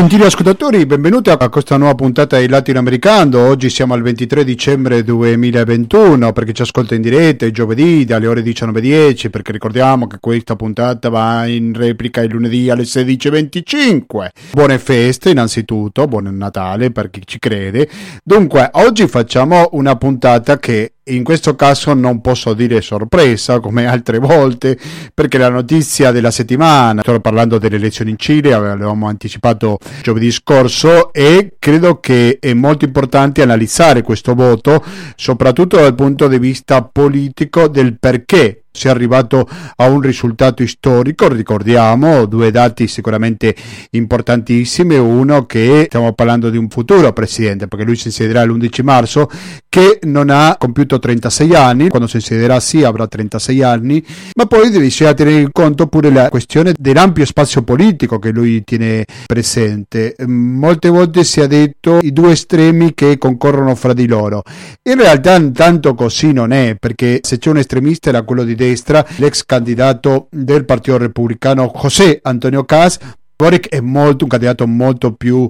Gentili ascoltatori, benvenuti a questa nuova puntata di Latinoamericano. Oggi siamo al 23 dicembre 2021 perché ci ascolta in diretta il giovedì dalle ore 19.10 perché ricordiamo che questa puntata va in replica il lunedì alle 16.25. Buone feste innanzitutto, buon Natale per chi ci crede. Dunque, oggi facciamo una puntata che in questo caso non posso dire sorpresa come altre volte perché la notizia della settimana, sto parlando delle elezioni in Cile, avevamo anticipato giovedì scorso e credo che è molto importante analizzare questo voto soprattutto dal punto di vista politico del perché si è arrivato a un risultato storico, ricordiamo due dati sicuramente importantissimi, uno che stiamo parlando di un futuro presidente, perché lui si insiederà l'11 marzo, che non ha compiuto 36 anni, quando si insiederà sì avrà 36 anni, ma poi bisogna tenere in conto pure la questione dell'ampio spazio politico che lui tiene presente. Molte volte si è detto i due estremi che concorrono fra di loro. In realtà tanto così non è, perché se c'è un estremista era quello di destra, l'ex candidato del Partito Repubblicano José Antonio Cas. Boric è molto, un candidato molto più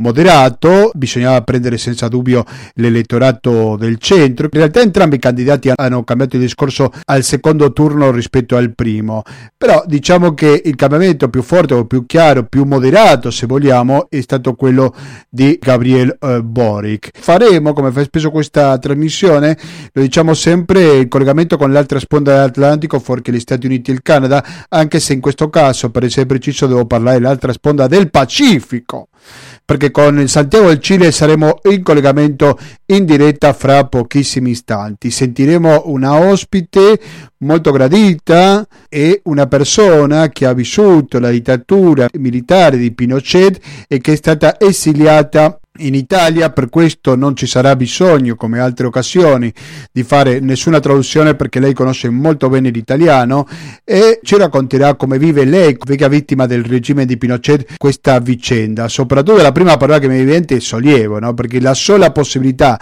moderato, bisognava prendere senza dubbio l'elettorato del centro. In realtà entrambi i candidati hanno cambiato il discorso al secondo turno rispetto al primo, però diciamo che il cambiamento più forte o più chiaro, più moderato se vogliamo, è stato quello di Gabriel eh, Boric. Faremo, come fa spesso questa trasmissione, lo diciamo sempre, il collegamento con l'altra sponda dell'Atlantico, fuorché gli Stati Uniti e il Canada, anche se in questo caso, per essere preciso, devo parlare dell'altra sponda del Pacifico perché con Santiago del Cile saremo in collegamento in diretta fra pochissimi istanti. Sentiremo una ospite molto gradita e una persona che ha vissuto la dittatura militare di Pinochet e che è stata esiliata in Italia, per questo non ci sarà bisogno, come altre occasioni, di fare nessuna traduzione perché lei conosce molto bene l'italiano e ci racconterà come vive lei, vecchia vittima del regime di Pinochet, questa vicenda. Soprattutto la prima parola che mi viene è sollievo, no? perché la sola possibilità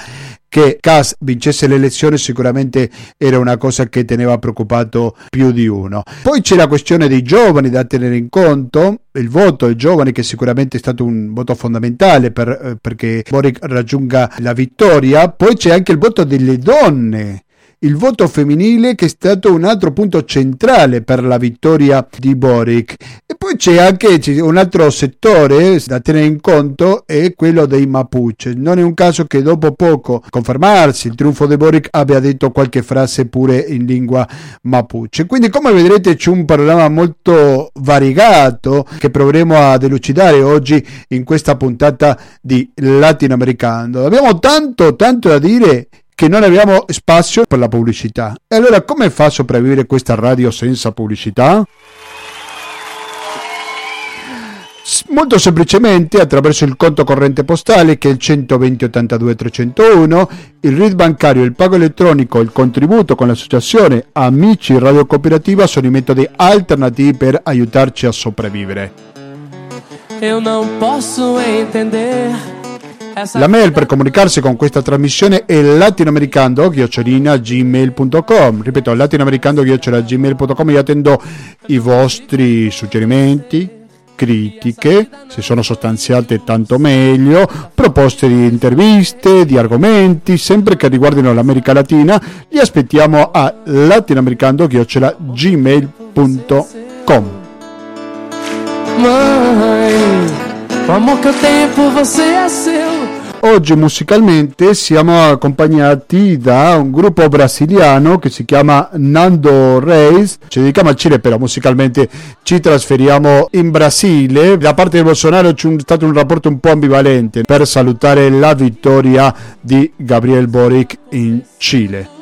che Cas vincesse le elezioni sicuramente era una cosa che teneva preoccupato più di uno. Poi c'è la questione dei giovani da tenere in conto, il voto dei giovani che sicuramente è stato un voto fondamentale per, eh, perché Boric raggiunga la vittoria, poi c'è anche il voto delle donne il voto femminile che è stato un altro punto centrale per la vittoria di Boric. E poi c'è anche un altro settore da tenere in conto, è quello dei Mapuche. Non è un caso che dopo poco confermarsi il trionfo di Boric abbia detto qualche frase pure in lingua Mapuche. Quindi come vedrete c'è un panorama molto variegato che proveremo a delucidare oggi in questa puntata di Latinoamericano. Abbiamo tanto, tanto da dire che non abbiamo spazio per la pubblicità. E allora come fa a sopravvivere questa radio senza pubblicità? Molto semplicemente attraverso il conto corrente postale che è il 120 82 301, il RID bancario, il pago elettronico, il contributo con l'associazione Amici Radio Cooperativa sono i metodi alternativi per aiutarci a sopravvivere. Eu não posso entender la mail per comunicarsi con questa trasmissione è latinoamericando-gmail.com Ripeto, latinoamericando-gmail.com Io attendo i vostri suggerimenti, critiche, se sono sostanziate tanto meglio, proposte di interviste, di argomenti, sempre che riguardino l'America Latina, li aspettiamo a latinoamericando-gmail.com Mãe o che ho tenho por você é seu. Oggi musicalmente siamo accompagnati da un gruppo brasiliano che si chiama Nando Reis. Ci dedichiamo al Cile, però musicalmente ci trasferiamo in Brasile. Da parte di Bolsonaro c'è stato un rapporto un po' ambivalente per salutare la vittoria di Gabriel Boric in Cile.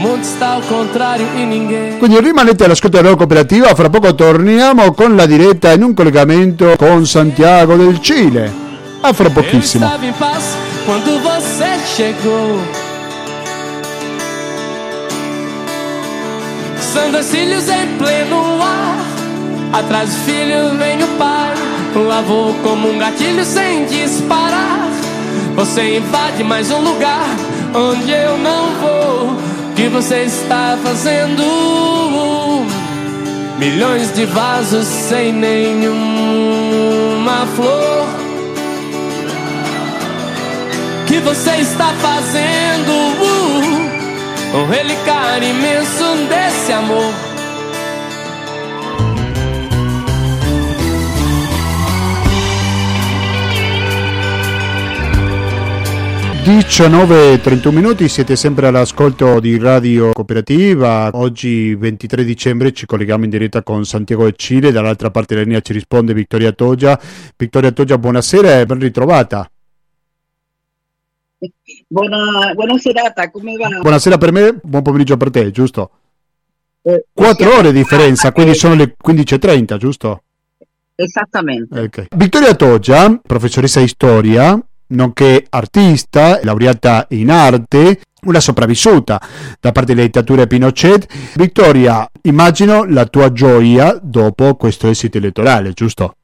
O mondo sta al contrario e ninguém. Quindi rimanete all'ascolto della cooperativa, fra poco torniamo con la diretta in un collegamento con Santiago del Cile. A fra Eu pochissimo. estava em paz quando você chegou. São dois filhos em pleno ar. Atrás do filho vem o pai. Um avô como um gatilho sem disparar. Você invade mais um lugar onde eu não vou. Que você está fazendo? Milhões de vasos sem nenhuma flor. Que você está fazendo? Um relicário imenso desse amor. 19.31 minuti, siete sempre all'ascolto di Radio Cooperativa. Oggi 23 dicembre ci colleghiamo in diretta con Santiago e Cile, dall'altra parte della linea ci risponde Vittoria Toggia. Vittoria Toggia, buonasera e ben ritrovata. Buona, buona serata, come va? Buonasera per me, buon pomeriggio per te, giusto? Eh, Quattro ore di differenza, quindi sono le 15.30, giusto? Esattamente. Okay. Vittoria Toggia, professoressa di storia, nonché artista, laureata in arte, una sopravvissuta da parte della dittatura Pinochet. Vittoria, immagino la tua gioia dopo questo esito elettorale, giusto?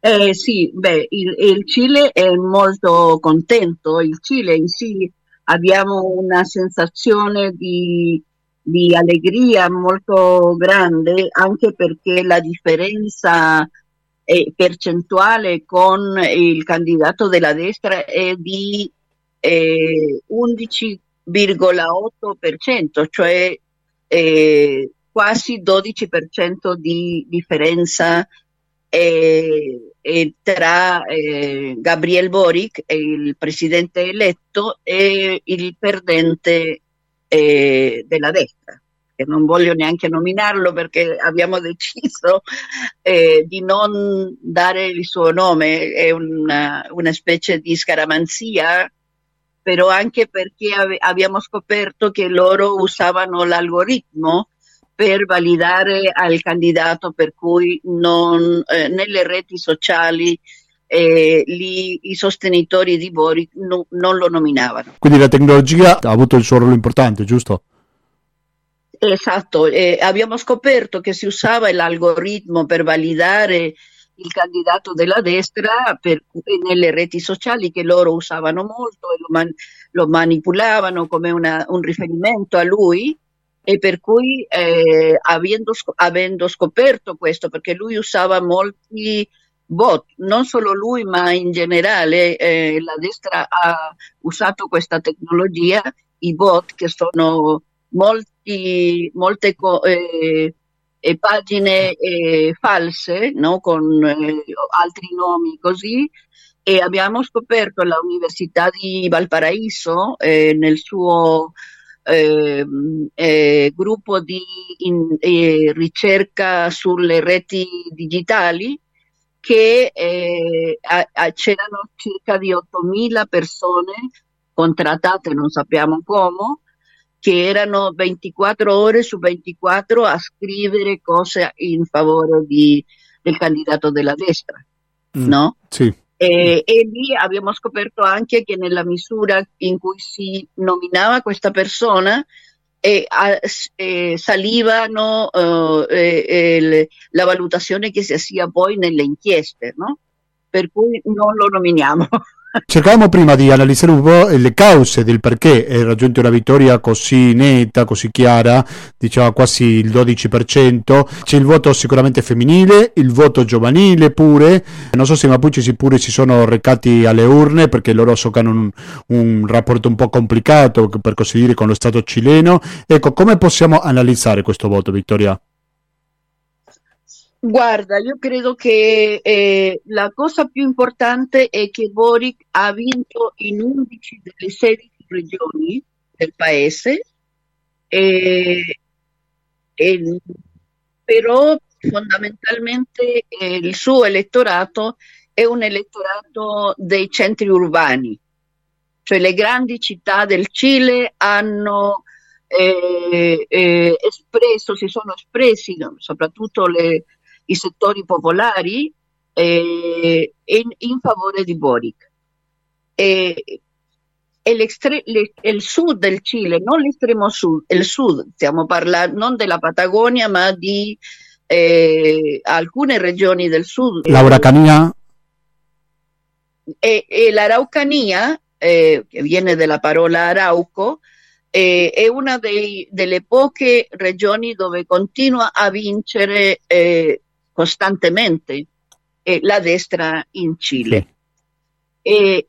Eh, sì, beh, il, il, Cile è molto contento, il Cile in sì abbiamo una sensazione di, di allegria molto grande anche perché la differenza eh, percentuale con il candidato della destra è di eh, 11,8%, cioè eh, quasi 12% di differenza eh, tra eh, Gabriel Boric, il presidente eletto, e il perdente eh, della destra che non voglio neanche nominarlo perché abbiamo deciso eh, di non dare il suo nome, è una, una specie di scaramanzia, però anche perché ave- abbiamo scoperto che loro usavano l'algoritmo per validare al candidato per cui non, eh, nelle reti sociali eh, lì, i sostenitori di Boric no, non lo nominavano. Quindi la tecnologia ha avuto il suo ruolo importante, giusto? Esatto, eh, abbiamo scoperto che si usava l'algoritmo per validare il candidato della destra per, nelle reti sociali che loro usavano molto e lo, man, lo manipolavano come una, un riferimento a lui e per cui eh, avendo, avendo, scoperto questo, perché lui usava molti bot, non solo lui ma in generale eh, la destra ha usato questa tecnologia, i bot che sono molti, molte eh, eh, pagine eh, false no? con eh, altri nomi così e abbiamo scoperto all'Università di Valparaíso eh, nel suo ehm, eh, gruppo di in, ricerca sulle reti digitali che a, a, c'erano circa di 8.000 persone contrattate, non sappiamo come, che erano 24 ore su 24 a scrivere cose in favore di, del candidato della destra, mm, no? Sì. E, e, lì abbiamo scoperto anche che nella misura in cui si nominava questa persona eh, eh, salivano eh, le, la valutazione che si sia poi nelle inchieste, no? Per cui non lo nominiamo. Cercavamo prima di analizzare un po' le cause del perché è raggiunta una vittoria così netta, così chiara, diciamo quasi il 12%. C'è il voto sicuramente femminile, il voto giovanile pure. Non so se i Mapuche pure si sono recati alle urne perché loro hanno un, un rapporto un po' complicato, per così dire, con lo Stato cileno. Ecco, come possiamo analizzare questo voto, Vittoria? Guarda, io credo che eh, la cosa più importante è che Boric ha vinto in 11 delle 16 regioni del paese, eh, eh, però fondamentalmente eh, il suo elettorato è un elettorato dei centri urbani, cioè le grandi città del Cile hanno eh, eh, espresso, si sono espressi, soprattutto le i settori popolari eh, in, in, favore di Boric. E, e le, il sud del Cile, non l'estremo sud, il sud, stiamo parlando non della Patagonia, ma di eh, alcune regioni del sud. L'Auracania? E l'Araucania, eh, che viene dalla parola arauco, eh, è una dei, delle poche regioni dove continua a vincere eh, costantemente eh, la destra in Cile. Sì. E,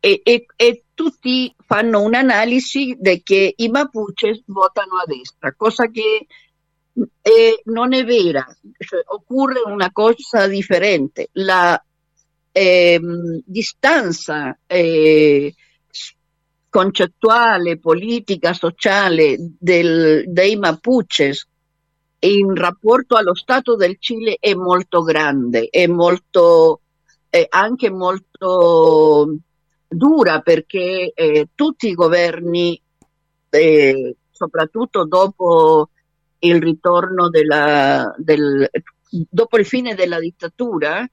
e, e, e, tutti fanno un'analisi di che i Mapuche votano a destra, cosa che eh, non è vera, cioè, occorre una cosa differente. La eh, distanza eh, concettuale, politica, sociale del, dei Mapuches in rapporto allo Stato del Cile è molto grande, è molto, è anche molto dura perché eh, tutti i governi, eh, soprattutto dopo il ritorno della, del, dopo il fine della dittatura,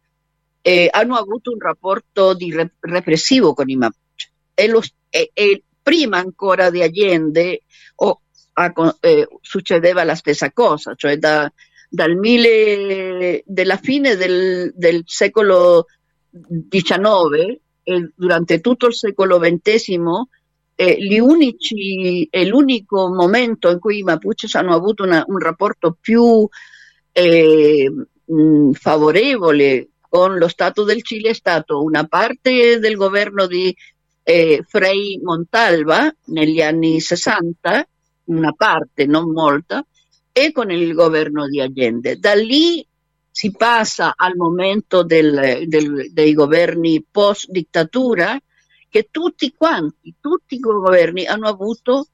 eh, hanno avuto un rapporto di rep- repressivo con i Mapuche. E, e, e, prima ancora di Allende oh, a, eh, succedeva la stessa cosa, cioè da, dal mille, della fine del, del secolo XIX e durante tutto il secolo XX eh, unici, è l'unico momento in cui i Mapuche hanno avuto una, un rapporto più eh, mh, favorevole con lo Stato del Cile è stato una parte del governo di eh, Frei Montalva negli anni 60, una parte, non molta, e con il governo di Allende. Da lì si passa al momento del, del, dei governi post dittatura che tutti quanti, tutti i governi hanno avuto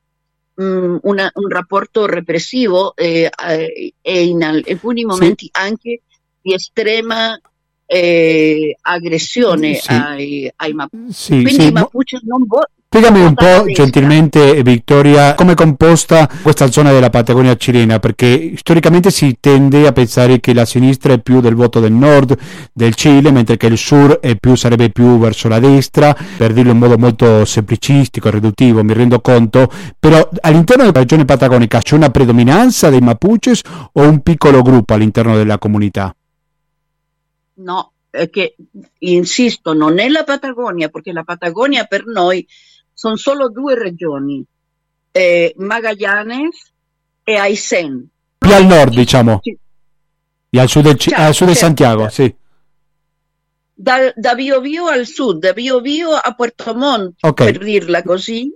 mh, mm, una, un rapporto repressivo e, eh, e in alcuni momenti sì. anche di estrema eh, aggressione sì. ai, ai Mapuche. Sì, Quindi i Mapuche non, vo- Spiegami un po' gentilmente, Vittoria, come è composta questa zona della Patagonia cilena, perché storicamente si tende a pensare che la sinistra è più del voto del nord del Cile, mentre che il sur più, sarebbe più verso la destra, per dirlo in modo molto semplicistico e riduttivo, mi rendo conto, però all'interno della regione patagonica c'è una predominanza dei Mapuches o un piccolo gruppo all'interno della comunità? No, che insisto, non è la Patagonia, perché la Patagonia per noi sono solo due regioni, eh, Magallanes e Aysén. Più al nord, diciamo. Sì. E al sud, del, certo, al sud certo, di Santiago, sì. Da, da Bio Bio al sud, da Bio Bio a Puerto Montt, okay. per dirla così,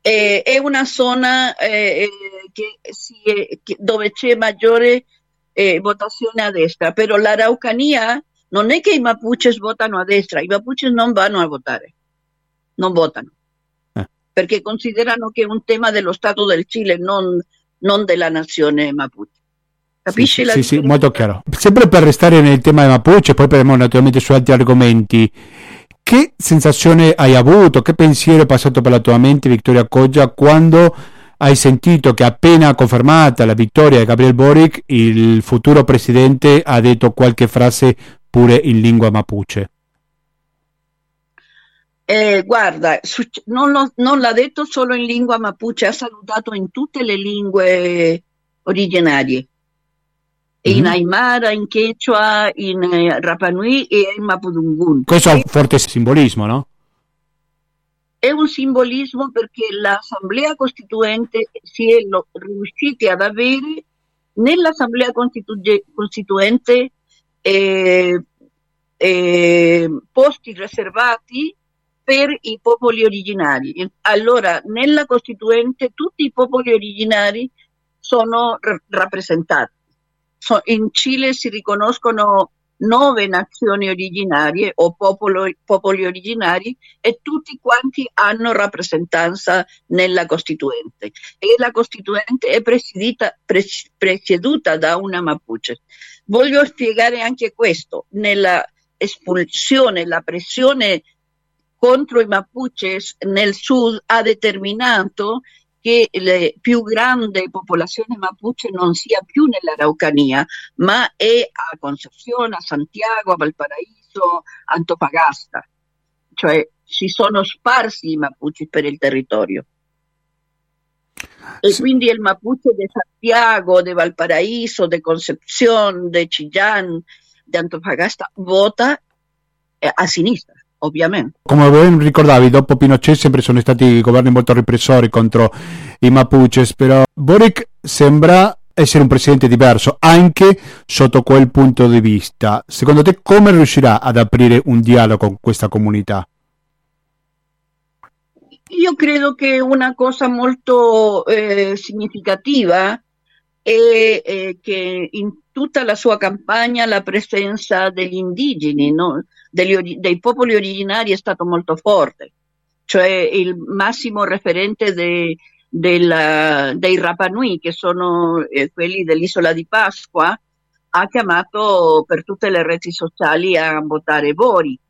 eh, è una zona eh, che si, che, dove c'è maggiore eh, votazione a destra, però l'Araucanía non è che i Mapuches votano a destra, i Mapuches non vanno a votare, non votano perché considerano che è un tema dello Stato del Cile, non, non della nazione Mapuche. Capisci sì, la Sì, sì, molto chiaro. Sempre per restare nel tema di Mapuche, poi parliamo naturalmente su altri argomenti. Che sensazione hai avuto, che pensiero è passato per la tua mente, Vittoria Coggia, quando hai sentito che appena confermata la vittoria di Gabriel Boric, il futuro presidente ha detto qualche frase pure in lingua mapuche? Eh, guarda, non, lo, non, l'ha detto solo in lingua mapuche, ha salutato in tutte le lingue originarie. Mm-hmm. In Aymara, in Quechua, in eh, Rapanui e in Mapudungun. Questo ha un forte simbolismo, no? È un simbolismo perché l'Assemblea Costituente si è lo, riusciti ad avere nell'Assemblea Costituente eh, eh, posti riservati per i popoli originari. Allora, nella Costituente tutti i popoli originari sono r- rappresentati. So, in Cile si riconoscono nove nazioni originarie o popolo, popoli originari e tutti quanti hanno rappresentanza nella Costituente e la Costituente è pres- presieduta da una Mapuche. Voglio spiegare anche questo, nella espulsione, la pressione contro i Mapuches nel sud ha determinato che la più grande popolazione mapuche non sia più nell'Araucanía, ma è a Concepción, a Santiago, a Valparaíso, a Antofagasta. Cioè si sono sparsi i Mapuche per il territorio. E quindi il Mapuche di Santiago, di Valparaíso, di Concepción, di Chillán, di Antofagasta vota eh, a sinistra ovviamente. Come ben ricordavi, dopo Pinochet sempre sono stati governi molto repressori contro i Mapuches, però Boric sembra essere un presidente diverso anche sotto quel punto di vista. Secondo te come riuscirà ad aprire un dialogo con questa comunità? Io credo che una cosa molto eh, significativa è eh, che in tutta la sua campagna la presenza degli indigeni, no? Degli, dei popoli originari è stato molto forte, cioè il massimo referente de, del, dei Rapanui, che sono eh, quelli dell'isola di Pasqua, ha chiamato per tutte le reti sociali a votare Boric.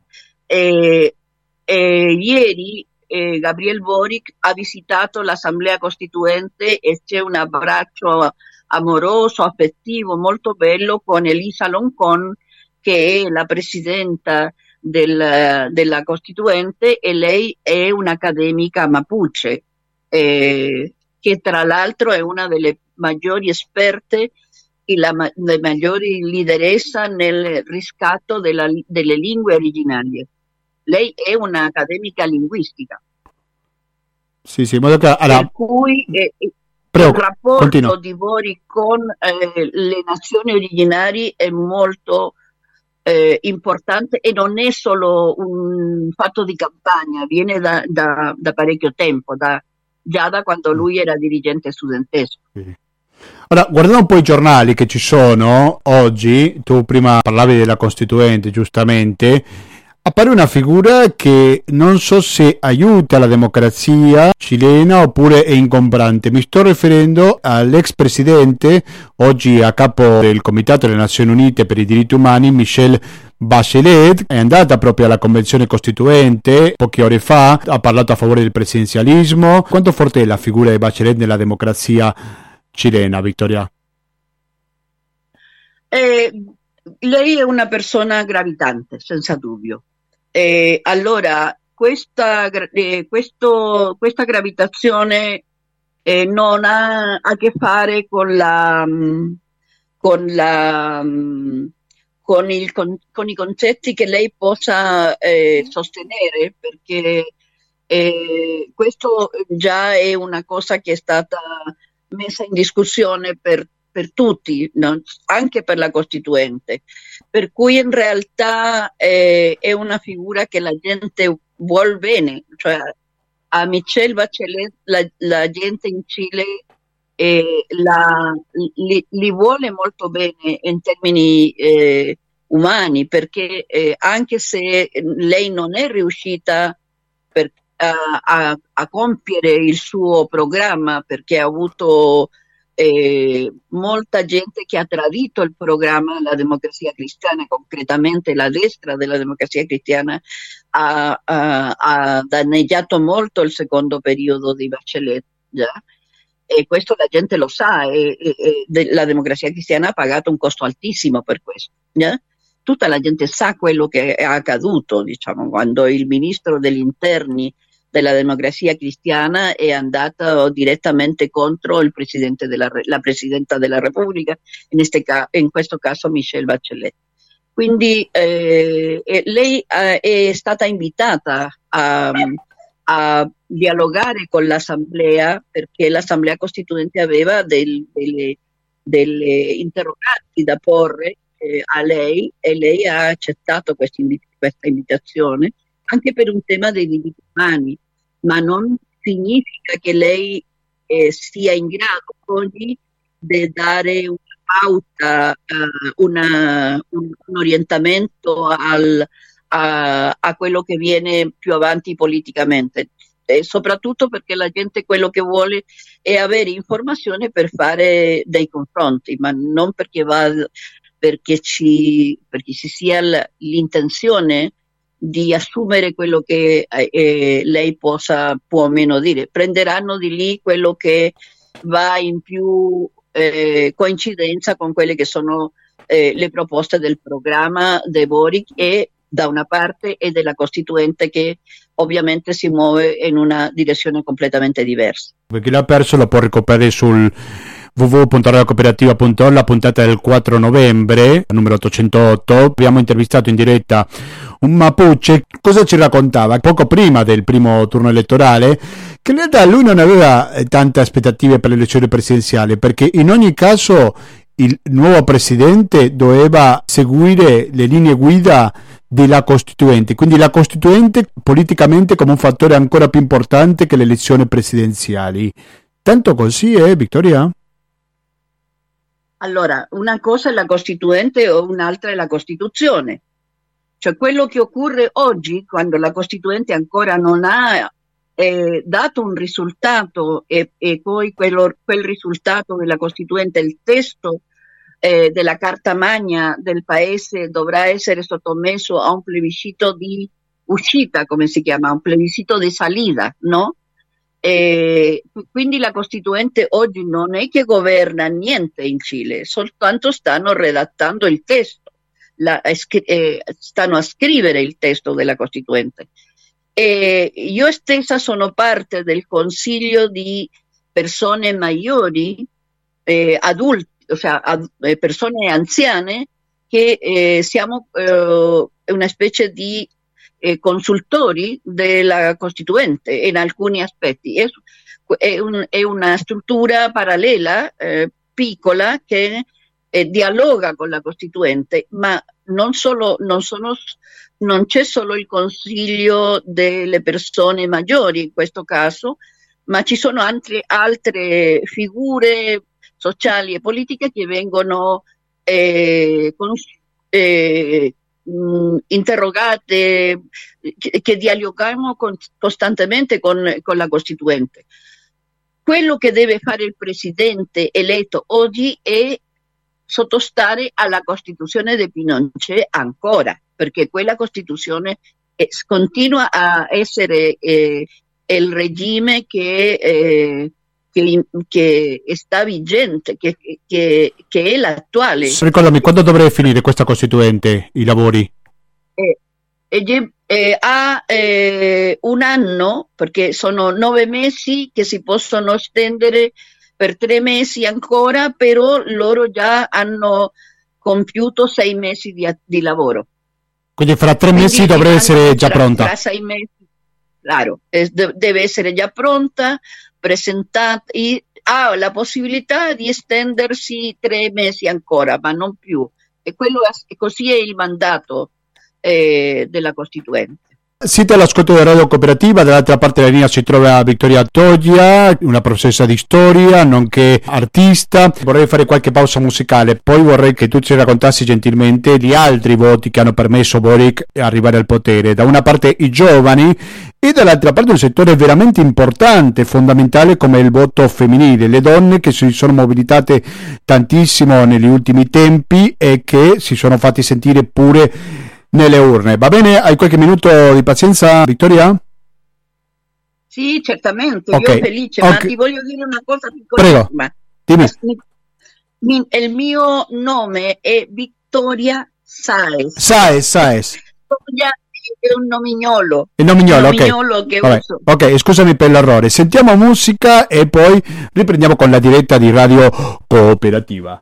E, e ieri eh, Gabriel Boric ha visitato l'Assemblea Costituente e c'è un abbraccio amoroso, affettivo, molto bello con Elisa Loncon, che è la presidenta del, della Costituente e lei è un'accademica mapuche, eh, che tra l'altro è una delle maggiori esperte e la, le maggiori lideressa nel riscatto della, delle lingue originarie. Lei è un'accademica linguistica. Sì, sì, che... Allora... Per cui eh, Prego, il rapporto continua. di Bori con eh, le nazioni originarie è molto eh, importante e non è solo un fatto di campagna, viene da, da, da parecchio tempo, da, già da quando lui era dirigente studentesco. Allora, guardando un po' i giornali che ci sono oggi, tu prima parlavi della Costituente, giustamente, appare una figura che non so se aiuta la democrazia cilena oppure è ingombrante. Mi sto riferendo all'ex presidente, oggi a capo del Comitato delle Nazioni Unite per i diritti umani, Michelle Bachelet, è andata proprio alla Convenzione Costituente poche ore fa, ha parlato a favore del presidenzialismo. Quanto forte è la figura di Bachelet nella democrazia cilena, Vittoria? Eh, lei è una persona gravitante, senza dubbio. Eh, allora, questa, eh, questo, questa gravitazione eh, non ha a che fare con la, mm, con, la, mm, con, il, con, i concetti che lei possa eh, sostenere, perché eh, questo già è una cosa che è stata messa in discussione per per tutti, no? anche per la Costituente. Per cui in realtà eh, è una figura che la gente vuole bene, cioè a Michelle Bachelet la, la gente in Cile eh, la, li, li, vuole molto bene in termini eh, umani, perché eh, anche se lei non è riuscita per, a, a, a compiere il suo programma perché ha avuto eh, molta gente che ha tradito il programma della democrazia cristiana, concretamente la destra della democrazia cristiana, ha, ha, ha danneggiato molto il secondo periodo di Bachelet. Già? E questo la gente lo sa, e, e, e, la democrazia cristiana ha pagato un costo altissimo per questo. Già? Tutta la gente sa quello che è accaduto, diciamo, quando il ministro degli interni della democrazia cristiana è andato direttamente contro della, la Presidenta della Repubblica, in, ca- in questo caso Michelle Bachelet. Quindi eh, lei eh, è stata invitata a, a, dialogare con l'Assemblea perché l'Assemblea Costituente aveva del, delle, delle, interroganti da porre eh, a lei e lei ha accettato questa invitazione anche per un tema dei diritti umani, ma non significa che lei eh, sia in grado oggi di dare una pauta, uh, una, un, un, orientamento al, a, a, quello che viene più avanti politicamente. E soprattutto perché la gente quello che vuole è avere informazione per fare dei confronti, ma non perché, va, perché, ci, perché ci sia l'intenzione di assumere quello che eh, eh, lei possa, può o meno dire. Prenderanno di lì quello che va in più eh, coincidenza con quelle che sono eh, le proposte del programma De Boric e da una parte e della Costituente che ovviamente si muove in una direzione completamente diversa. Perché l'ha perso lo può recuperare sul www.radiocooperativa.org, la puntata del 4 novembre, numero 808. Abbiamo intervistato in diretta un Mapuche. Cosa ci raccontava? Poco prima del primo turno elettorale, che in realtà lui non aveva eh, tante aspettative per le elezioni presidenziali, perché in ogni caso il nuovo presidente doveva seguire le linee guida della Costituente, quindi la Costituente politicamente come un fattore ancora più importante che le elezioni presidenziali. Tanto così, eh, Vittoria? Allora, una cosa è la Costituente e un'altra è la Costituzione. Cioè quello che occorre oggi, quando la Costituente ancora non ha eh, dato un risultato e, e poi quello, quel risultato della Costituente, il testo eh, della Carta Magna del Paese dovrà essere sottomesso a un plebiscito di uscita, come si chiama, un plebiscito di salida, no? E quindi la Costituente oggi non è che governa niente in Cile, soltanto stanno redattando il testo, la, eh, stanno a scrivere il testo della Costituente. E io stessa sono parte del consiglio di persone maggiori, eh, adulti, o sea, a, eh, persone anziane che eh, siamo eh, una specie di eh, consultori della Costituente in alcuni aspetti. È, è, un, è una struttura parallela, eh, piccola, che eh, dialoga con la Costituente, ma non, solo, non, sono, non c'è solo il consiglio delle persone maggiori in questo caso, ma ci sono anche altre figure sociali e politiche che vengono eh, con, eh, interrogate, che, che dialoghiamo con, costantemente con, con la Costituente. Quello che deve fare il Presidente eletto oggi è sottostare alla Costituzione di Pinochet ancora, perché quella Costituzione continua a essere eh, il regime che eh, che, che sta vigente, che, che, che, è l'attuale. Ricordami, quando dovrebbe finire questa Costituente, i lavori? Eh, eh, eh, ha eh, un anno, perché sono nove mesi che si possono estendere per tre mesi ancora, però loro già hanno compiuto sei mesi di, di lavoro. Quindi fra tre Quindi mesi dovrebbe essere già pronta. Tra sei mesi, claro, deve essere già pronta presentata e ha la possibilità di estendersi tre mesi ancora, ma non più. E quello così è il mandato eh, della Costituente. Siete all'ascolto della radio cooperativa, dall'altra parte della linea si trova Vittoria Toglia, una professoressa di storia, nonché artista. Vorrei fare qualche pausa musicale, poi vorrei che tu ci raccontassi gentilmente gli altri voti che hanno permesso Boric arrivare al potere. Da una parte i giovani e dall'altra parte un settore veramente importante, fondamentale come il voto femminile, le donne che si sono mobilitate tantissimo negli ultimi tempi e che si sono fatti sentire pure nelle urne. Va bene? Hai qualche minuto di pazienza, Vittoria? Sì, certamente, okay. io felice, okay. ma ti voglio dire una cosa piccolissima. Prego, dimmi. Il mio nome è Vittoria Saez. Saez, Saez. È un nomignolo. Il nomignolo, nomignolo ok. Ok, scusami per l'errore. Sentiamo musica e poi riprendiamo con la diretta di Radio Cooperativa.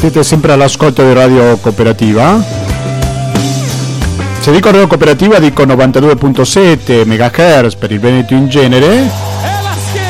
Siete sempre all'ascolto di Radio Cooperativa. Se dico radio cooperativa dico 92.7 MHz per il Veneto in genere.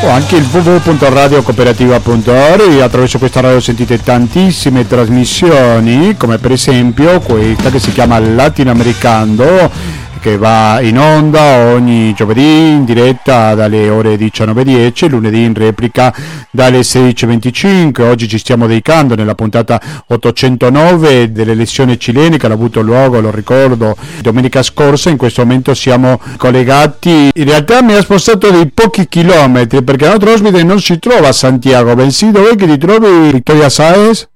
O anche il www.radiocooperativa.org attraverso questa radio sentite tantissime trasmissioni come per esempio questa che si chiama Latinoamericano che va in onda ogni giovedì in diretta dalle ore 19.10 lunedì in replica dalle 16.25 oggi ci stiamo dedicando nella puntata 809 delle elezioni cilene che hanno avuto luogo lo ricordo domenica scorsa in questo momento siamo collegati in realtà mi ha spostato dei pochi chilometri perché il nostro ospite non si trova a Santiago bensì dove che ti trovi Vittoria Saez?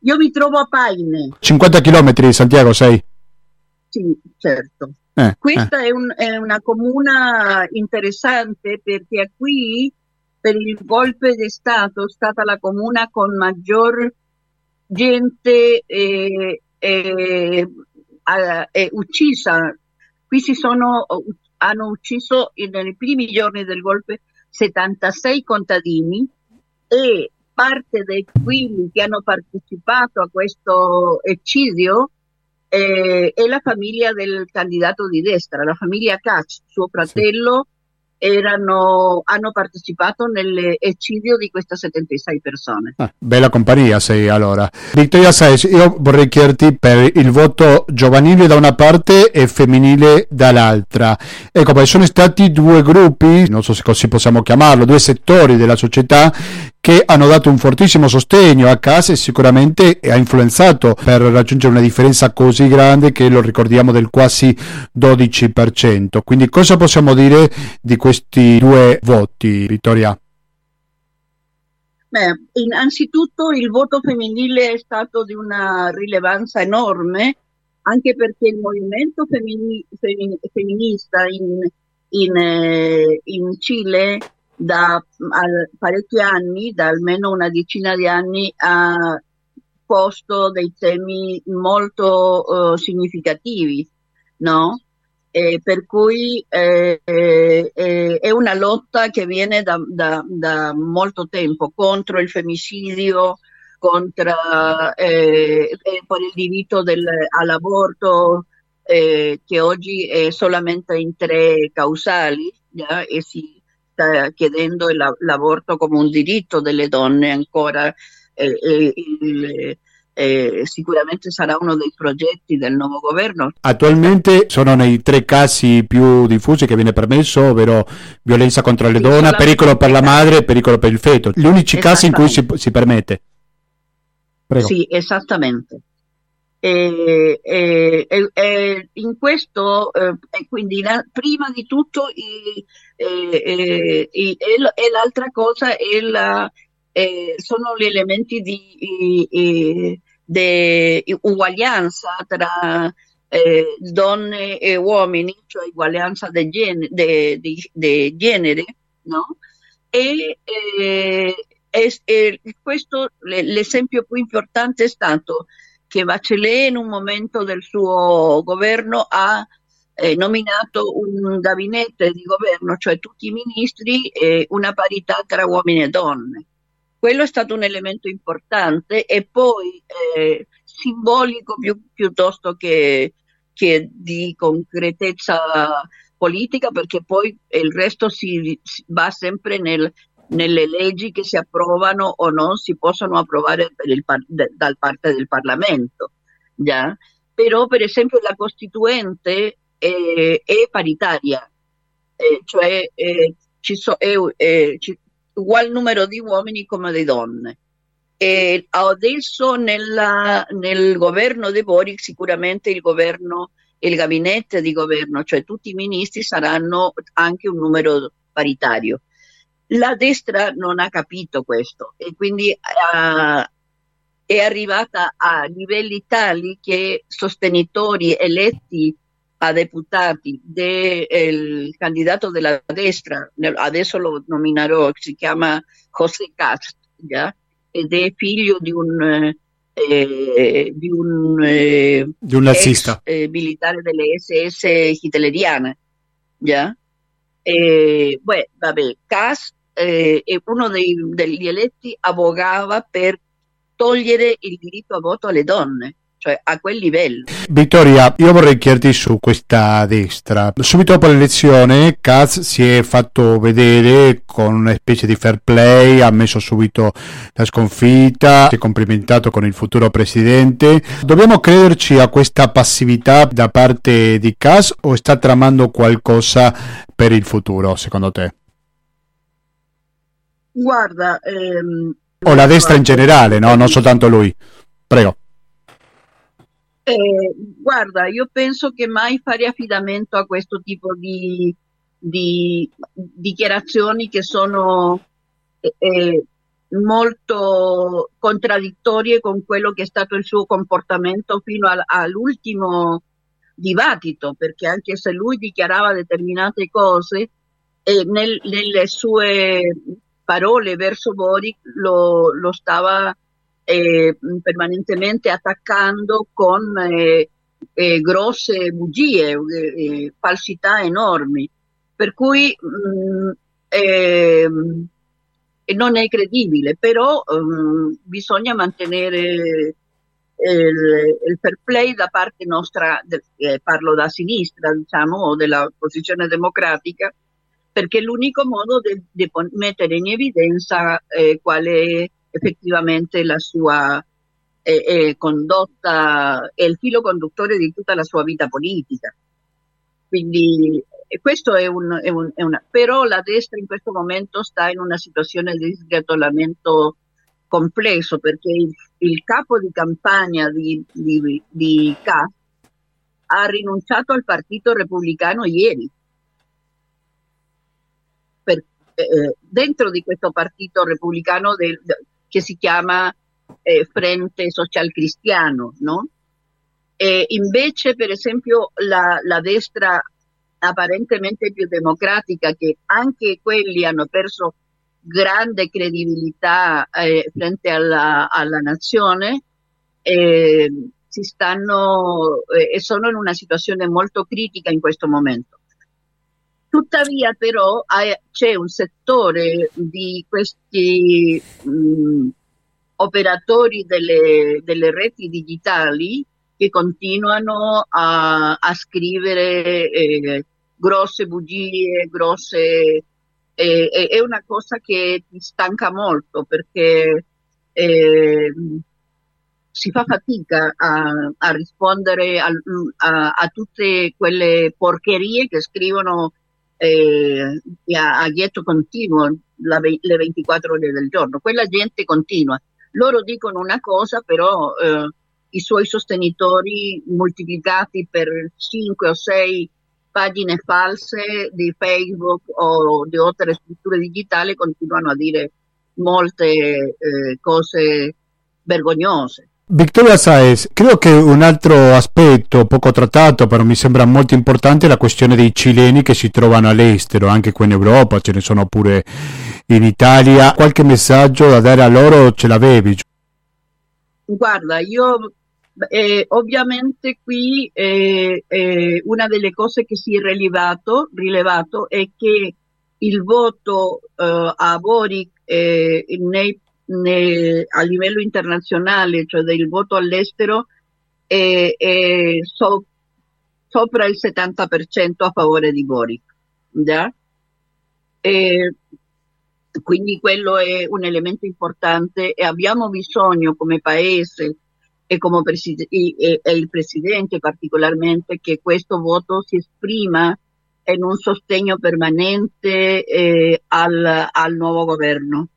Io mi trovo a Paine 50 km Santiago sei? Sì, certo. Eh, Questa eh. È, un, è, una comuna interessante perché qui per il golpe di Stato è stata la comuna con maggior gente eh, eh, eh, uccisa. Qui si sono, hanno ucciso nei primi giorni del golpe 76 contadini e parte di quelli che hanno partecipato a questo eccidio eh, è la famiglia del candidato di destra, la famiglia Katz, suo fratello. Sì erano, hanno partecipato nell'eccidio di queste 76 persone. Ah, bella compagnia sei allora. Vittoria Saez, io vorrei chiederti per il voto giovanile da una parte e femminile dall'altra. Ecco, poi sono stati due gruppi, non so se così possiamo chiamarlo, due settori della società che hanno dato un fortissimo sostegno a casa e sicuramente ha influenzato per raggiungere una differenza così grande che lo ricordiamo del quasi 12%. Quindi cosa possiamo dire di questi due voti, Vittoria? Beh, innanzitutto il voto femminile è stato di una rilevanza enorme, anche perché il movimento femmin- femmin- femminista in, in, eh, in Cile da parecchi anni, da almeno una decina di anni, ha posto dei temi molto uh, significativi, no? Eh, per cui eh, eh, è una lotta che viene da, da, da, molto tempo contro il femminicidio, contro eh, per il diritto del, all'aborto, eh, che oggi è solamente in tre causali yeah, e si sta chiedendo l'aborto come un diritto delle donne ancora. Eh, il, eh, sicuramente sarà uno dei progetti del nuovo governo. Attualmente sono nei tre casi più diffusi che viene permesso, ovvero violenza contro le donne, pericolo per la madre e pericolo per il feto. Gli unici casi in cui si, si permette. Prego. Sì, esattamente. E, e, e, in questo, eh, quindi la, prima di tutto, i, e, l'altra cosa la, sono gli elementi di di uguaglianza tra eh, donne e uomini, cioè uguaglianza di genere, genere no? E eh, es, eh, questo l'esempio più importante è stato che Bachelet in un momento del suo governo ha eh, nominato un gabinetto di governo, cioè tutti i ministri, e una parità tra uomini e donne. Quello è stato un elemento importante e poi eh, simbolico più, piuttosto che, che, di concretezza politica, perché poi il resto si, si va sempre nel, nelle leggi che si approvano o non si possono approvare il, dal parte del Parlamento. Già? Però, per esempio, la Costituente è, è paritaria, eh, cioè eh, ci so, ci, ugual numero di uomini come di donne. E adesso nella, nel governo di Boric sicuramente il governo, il gabinetto di governo, cioè tutti i ministri saranno anche un numero paritario. La destra non ha capito questo e quindi uh, è arrivata a livelli tali che sostenitori eletti a deputati del candidato della destra, adesso lo nominerò, si chiama José Cast, ¿ya? ed è figlio di un, eh, di un, eh, di un nazista. Ex, eh, militare delle SS hitleriane. ¿ya? Eh, beh, vabbè, Cast eh, uno dei, degli eletti, abogava per togliere il diritto a voto alle donne cioè a quel livello. Vittoria, io vorrei chiederti su questa destra. Subito dopo l'elezione Katz si è fatto vedere con una specie di fair play, ha messo subito la sconfitta, si è complimentato con il futuro presidente. Dobbiamo crederci a questa passività da parte di Katz o sta tramando qualcosa per il futuro, secondo te? Guarda, ehm, o la destra in generale, no? non soltanto lui. Prego. Eh, guarda, io penso che mai fare affidamento a questo tipo di, di dichiarazioni che sono eh, eh, molto contraddittorie con quello che è stato il suo comportamento fino al, all'ultimo dibattito, perché anche se lui dichiarava determinate cose, eh, nel, nelle sue parole verso Boric lo, lo stava eh, permanentemente attaccando con eh, eh, grosse bugie, eh, eh, falsità enormi, per cui mh, mm, ehm, non è credibile, però mh, mm, bisogna mantenere il, il, fair play da parte nostra, eh, parlo da sinistra, diciamo, o della posizione democratica, perché è l'unico modo di mettere in evidenza eh, qual è effettivamente la sua eh, eh, condotta e il filo conduttore di tutta la sua vita politica. Quindi questo è un, è, la destra in questo momento sta in una situazione di sgretolamento complesso perché il, il capo di campagna di, di, K ha rinunciato al partito repubblicano ieri. Eh, dentro di questo partito repubblicano del, che si chiama eh, Frente Social Cristiano, no? E invece, per esempio, la, la destra apparentemente più democratica, che anche quelli hanno perso grande credibilità eh, frente alla, alla nazione, eh, si stanno eh, sono in una situazione molto critica in questo momento. Tuttavia però c'è un settore di questi mh, operatori delle, delle, reti digitali che continuano a, a scrivere eh, grosse bugie, grosse... Eh, è una cosa che ti stanca molto perché eh, si fa fatica a, a rispondere a, a, a, tutte quelle porcherie che scrivono eh, a, a ghietto continuo la, le 24 ore del giorno. Quella gente continua. Loro dicono una cosa, però eh, i suoi sostenitori moltiplicati per 5 o 6 pagine false di Facebook o di altre strutture digitali continuano a dire molte eh, cose vergognose. Victoria Saez, credo che un altro aspetto poco trattato, però mi sembra molto importante, è la questione dei cileni che si trovano all'estero, anche qui in Europa, ce ne sono pure in Italia. Qualche messaggio da dare a loro ce l'avevi? Guarda, io eh, ovviamente qui eh, eh, una delle cose che si è rilevato, rilevato è che il voto eh, a Boric eh, nei ne, a livello internazionale, cioè del voto all'estero, è, è so, sopra il 70% a favore di Boric. Yeah? E quindi quello è un elemento importante e abbiamo bisogno come paese e come preside- e, e il presidente particolarmente che questo voto si esprima in un sostegno permanente eh, al, al nuovo governo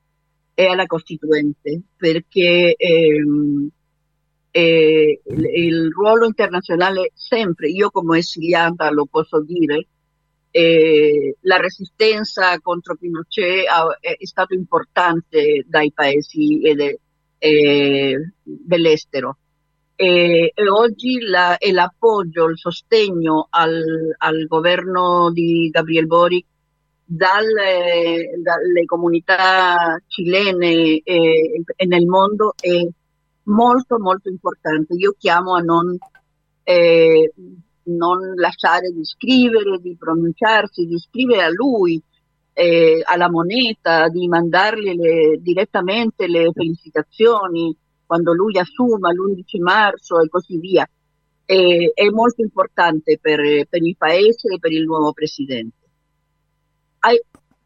e alla Costituente, perché ehm, eh, il, ruolo internazionale sempre, io come esiliata lo posso dire, eh, la resistenza contro Pinochet ha, è, stato importante dai paesi de, eh, dell'estero. E, e, oggi la, l'appoggio, il sostegno al, al governo di Gabriel Boric dalle, dalle comunità cilene e, e, nel mondo è molto molto importante. Io chiamo a non, eh, non lasciare di scrivere, di pronunciarsi, di scrivere a lui, eh, alla moneta, di mandargli le, direttamente le felicitazioni quando lui assuma l'11 marzo e così via, è, è molto importante per, per, il paese e per il nuovo presidente.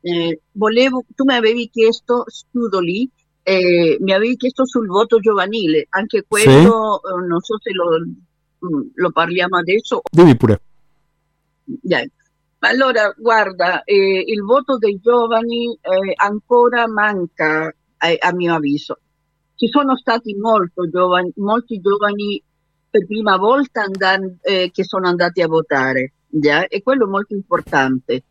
Eh, volevo, tu mi avevi chiesto, chiudo lì, eh, mi avevi chiesto sul voto giovanile, anche quello sì. eh, non so se lo, mm, lo, parliamo adesso. Devi pure. Yeah. Allora, guarda, eh, il voto dei giovani eh, ancora manca, a mio avviso. Ci sono stati giovani, molti giovani per prima volta andan- che sono andati a votare, yeah? e quello è molto importante.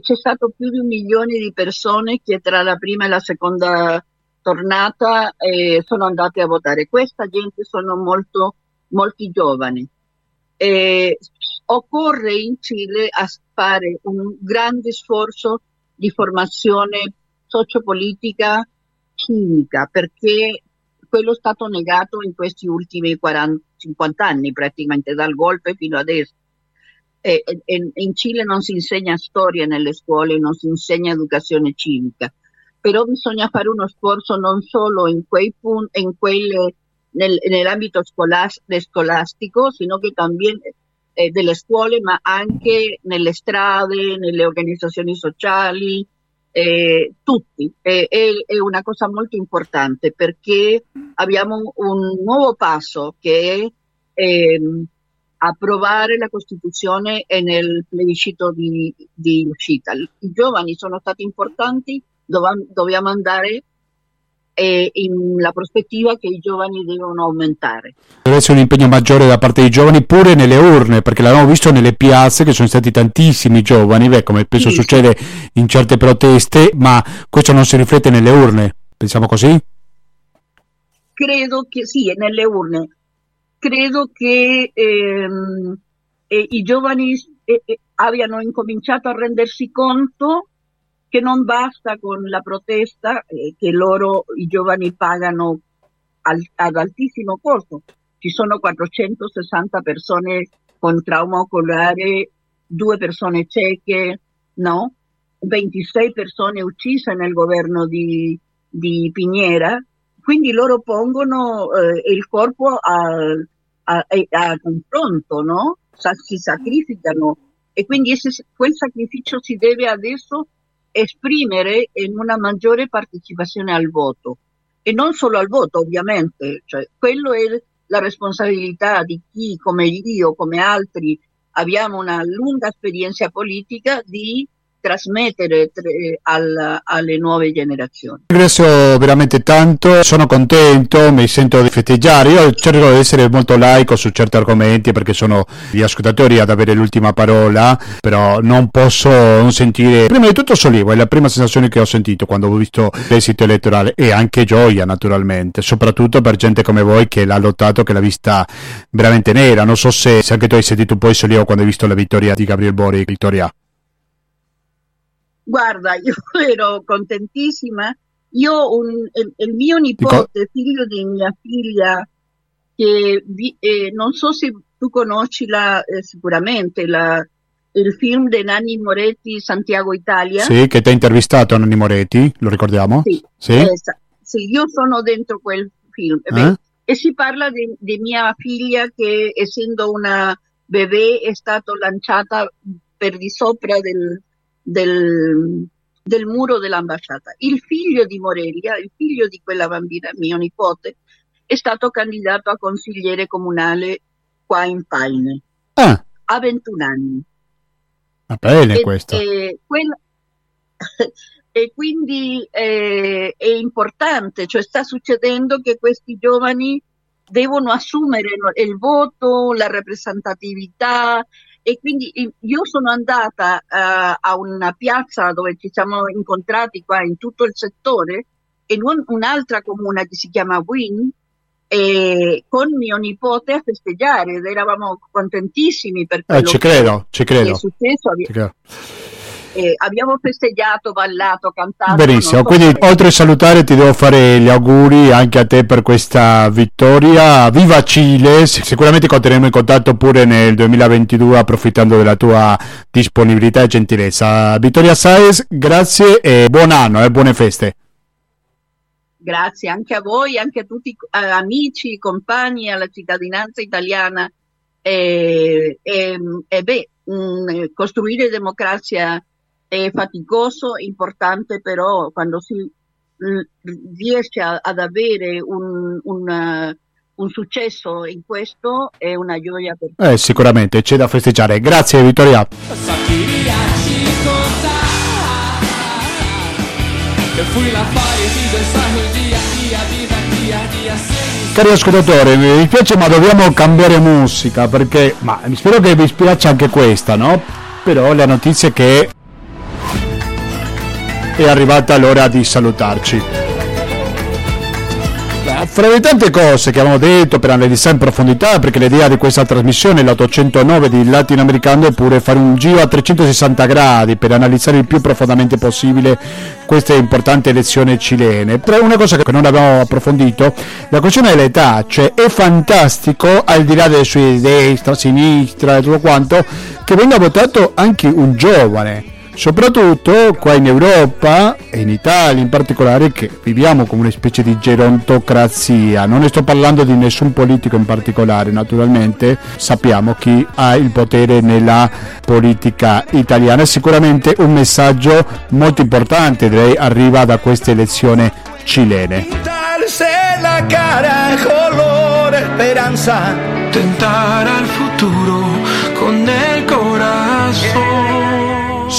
C'è stato più di un milione di persone che tra la prima e la seconda tornata eh, sono andate a votare. Questa gente sono molto, molti giovani. Eh, occorre in Cile fare un grande sforzo di formazione sociopolitica civica perché quello è stato negato in questi ultimi 40, 50 anni praticamente dal golpe fino adesso. E, e, in Cile non si insegna storia nelle scuole, non si insegna educazione civica però bisogna fare uno sforzo non solo in quei punti, in quelle, nel, nell'ambito scolastico, sino che también eh, delle scuole, ma anche nelle strade, nelle organizzazioni sociali, eh, tutti. Eh, è, è, una cosa molto importante perché abbiamo un nuovo passo che è ehm, approvare la Costituzione nel plebiscito di, di uscita. I giovani sono stati importanti dobbiamo andare eh, in la prospettiva che i giovani devono aumentare. Deve essere un impegno maggiore da parte dei giovani pure nelle urne, perché l'abbiamo visto nelle piazze che sono stati tantissimi giovani, beh, come spesso sì, succede in certe proteste, ma questo non si riflette nelle urne, pensiamo così? Credo che sì, nelle urne. Credo che ehm, eh, i giovani eh, eh abbiano incominciato a rendersi conto che non basta con la protesta che loro, i giovani, pagano al, ad altissimo costo. Ci sono 460 persone con trauma oculare, due persone cieche, no? 26 persone uccise nel governo di, di Piñera, quindi loro pongono eh, il corpo a, a, a, confronto, no? Sa, si sacrificano. E quindi ese, quel sacrificio si deve adesso esprimere in una maggiore partecipazione al voto. E non solo al voto ovviamente, cioè, quello è la responsabilità di chi come io, come altri abbiamo una lunga esperienza politica di trasmettere al, alle nuove generazioni. Ringrazio veramente tanto, sono contento, mi sento di festeggiare, io cerco di essere molto laico su certi argomenti perché sono gli ascoltatori ad avere l'ultima parola, però non posso non sentire, prima di tutto sollievo, è la prima sensazione che ho sentito quando ho visto l'esito elettorale e anche gioia naturalmente, soprattutto per gente come voi che l'ha lottato, che l'ha vista veramente nera, non so se, se anche tu hai sentito un po' sollievo quando hai visto la vittoria di Gabriel Bori, vittoria. Guarda, io ero contentissima. Io, un, il, mio nipote, figlio di mia figlia, che vi, eh, non so se tu conosci la, eh, sicuramente la, il film di Nanni Moretti, Santiago Italia. Sì, che ti ha intervistato Nanni Moretti, lo ricordiamo? Sì, sì? Eh, sì io sono dentro quel film. Beh, e si parla di, di mia figlia che essendo una bebè è stata lanciata per di sopra del, del, del muro dell'ambasciata. Il figlio di Morelia, il figlio di quella bambina, mio nipote, è stato candidato a consigliere comunale qua in Paine ah. a 21 anni. Va bene e, questo. E, quella, e quindi eh, è importante, cioè sta succedendo che questi giovani devono assumere il voto, la rappresentatività, e quindi io sono andata uh, a una piazza dove ci siamo incontrati qua in tutto il settore in un, un'altra comune che si chiama Win e con mio nipote a festeggiare ed eravamo contentissimi per quello eh, ci credo, ci credo. che è successo. Ci credo eh, abbiamo festeggiato, ballato, cantato. Benissimo, quindi oltre a salutare ti devo fare gli auguri anche a te per questa vittoria. Viva Cile, sicuramente continueremo in contatto pure nel 2022 approfittando della tua disponibilità e gentilezza. Vittoria Saez, grazie e buon anno e eh, buone feste. Grazie anche a voi, anche a tutti eh, amici, compagni, alla cittadinanza italiana. E, e, e beh, mh, mm, costruire democrazia è faticoso, importante però quando si mh, riesce a, ad avere un, un, un, successo in questo è una gioia per tutti. Eh, sicuramente c'è da festeggiare. Grazie Vittoria. Cari ascoltatori, mi piace ma dobbiamo cambiare musica perché, ma spero che vi piaccia anche questa, no? Però la notizia è che è arrivata l'ora di salutarci fra le tante cose che avevamo detto per analizzare in profondità, perché l'idea di questa trasmissione, l'809 di Latinoamericano, è pure fare un giro a 360 gradi per analizzare il più profondamente possibile queste importanti elezioni cilene. Però una cosa che non abbiamo approfondito, la questione dell'età, cioè è fantastico, al di là delle sue destra, sinistra e tutto quanto, che venga votato anche un giovane soprattutto qua in Europa e in Italia in particolare che viviamo come una specie di gerontocrazia. Non ne sto parlando di nessun politico in particolare naturalmente. Sappiamo chi ha il potere nella politica italiana. Sicuramente un messaggio molto importante. Direi arriva da cara color esperanza tentar al futuro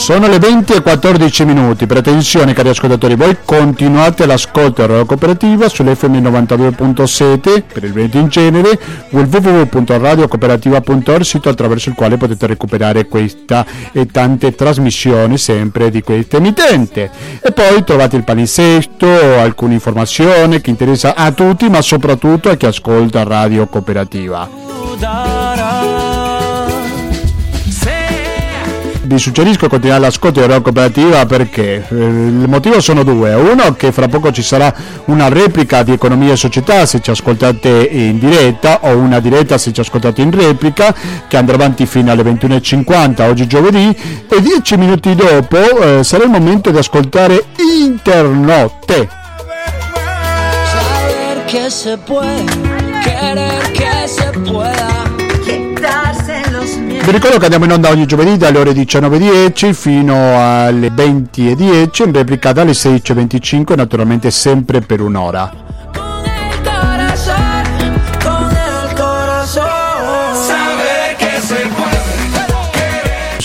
sono le 20 e 14 minuti, per attenzione cari ascoltatori, voi continuate l'ascolto della cooperativa sull'FM 92.7 per il Veneto in genere www.radiocooperativa.org, sito attraverso il quale potete recuperare questa e tante trasmissioni sempre di questa emittente. E poi trovate il palinsesto, alcune informazioni che interessa a tutti, ma soprattutto a chi ascolta Radio Cooperativa. Vi suggerisco di continuare l'ascolto della cooperativa perché eh, il motivo sono due. Uno che fra poco ci sarà una replica di economia e società se ci ascoltate in diretta o una diretta se ci ascoltate in replica che andrà avanti fino alle 21.50 oggi giovedì e dieci minuti dopo eh, sarà il momento di ascoltare Internotte. Saber que se puede, Vi ricordo che andiamo in onda ogni giovedì dalle ore 19.10 fino alle 20.10, in replica dalle 16.25, naturalmente sempre per un'ora.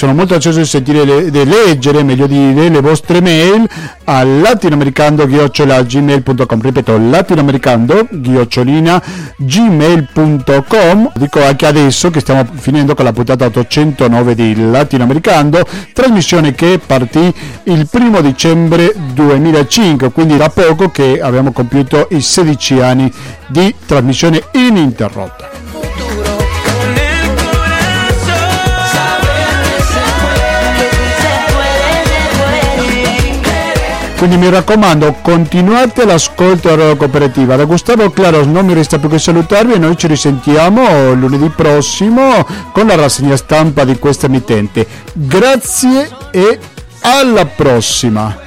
Sono molto ansioso di sentire le, di leggere, meglio dire, le vostre mail a latinoamericando-gmail.com ripeto latinoamericando-gmail.com dico anche adesso che stiamo finendo con la puntata 809 di Latinoamericando trasmissione che partì il primo dicembre 2005 quindi da poco che abbiamo compiuto i 16 anni di trasmissione ininterrotta Quindi mi raccomando, continuate l'ascolto della cooperativa. Da Gustavo Claros non mi resta più che salutarvi e noi ci risentiamo lunedì prossimo con la rassegna stampa di questa emittente. Grazie e alla prossima!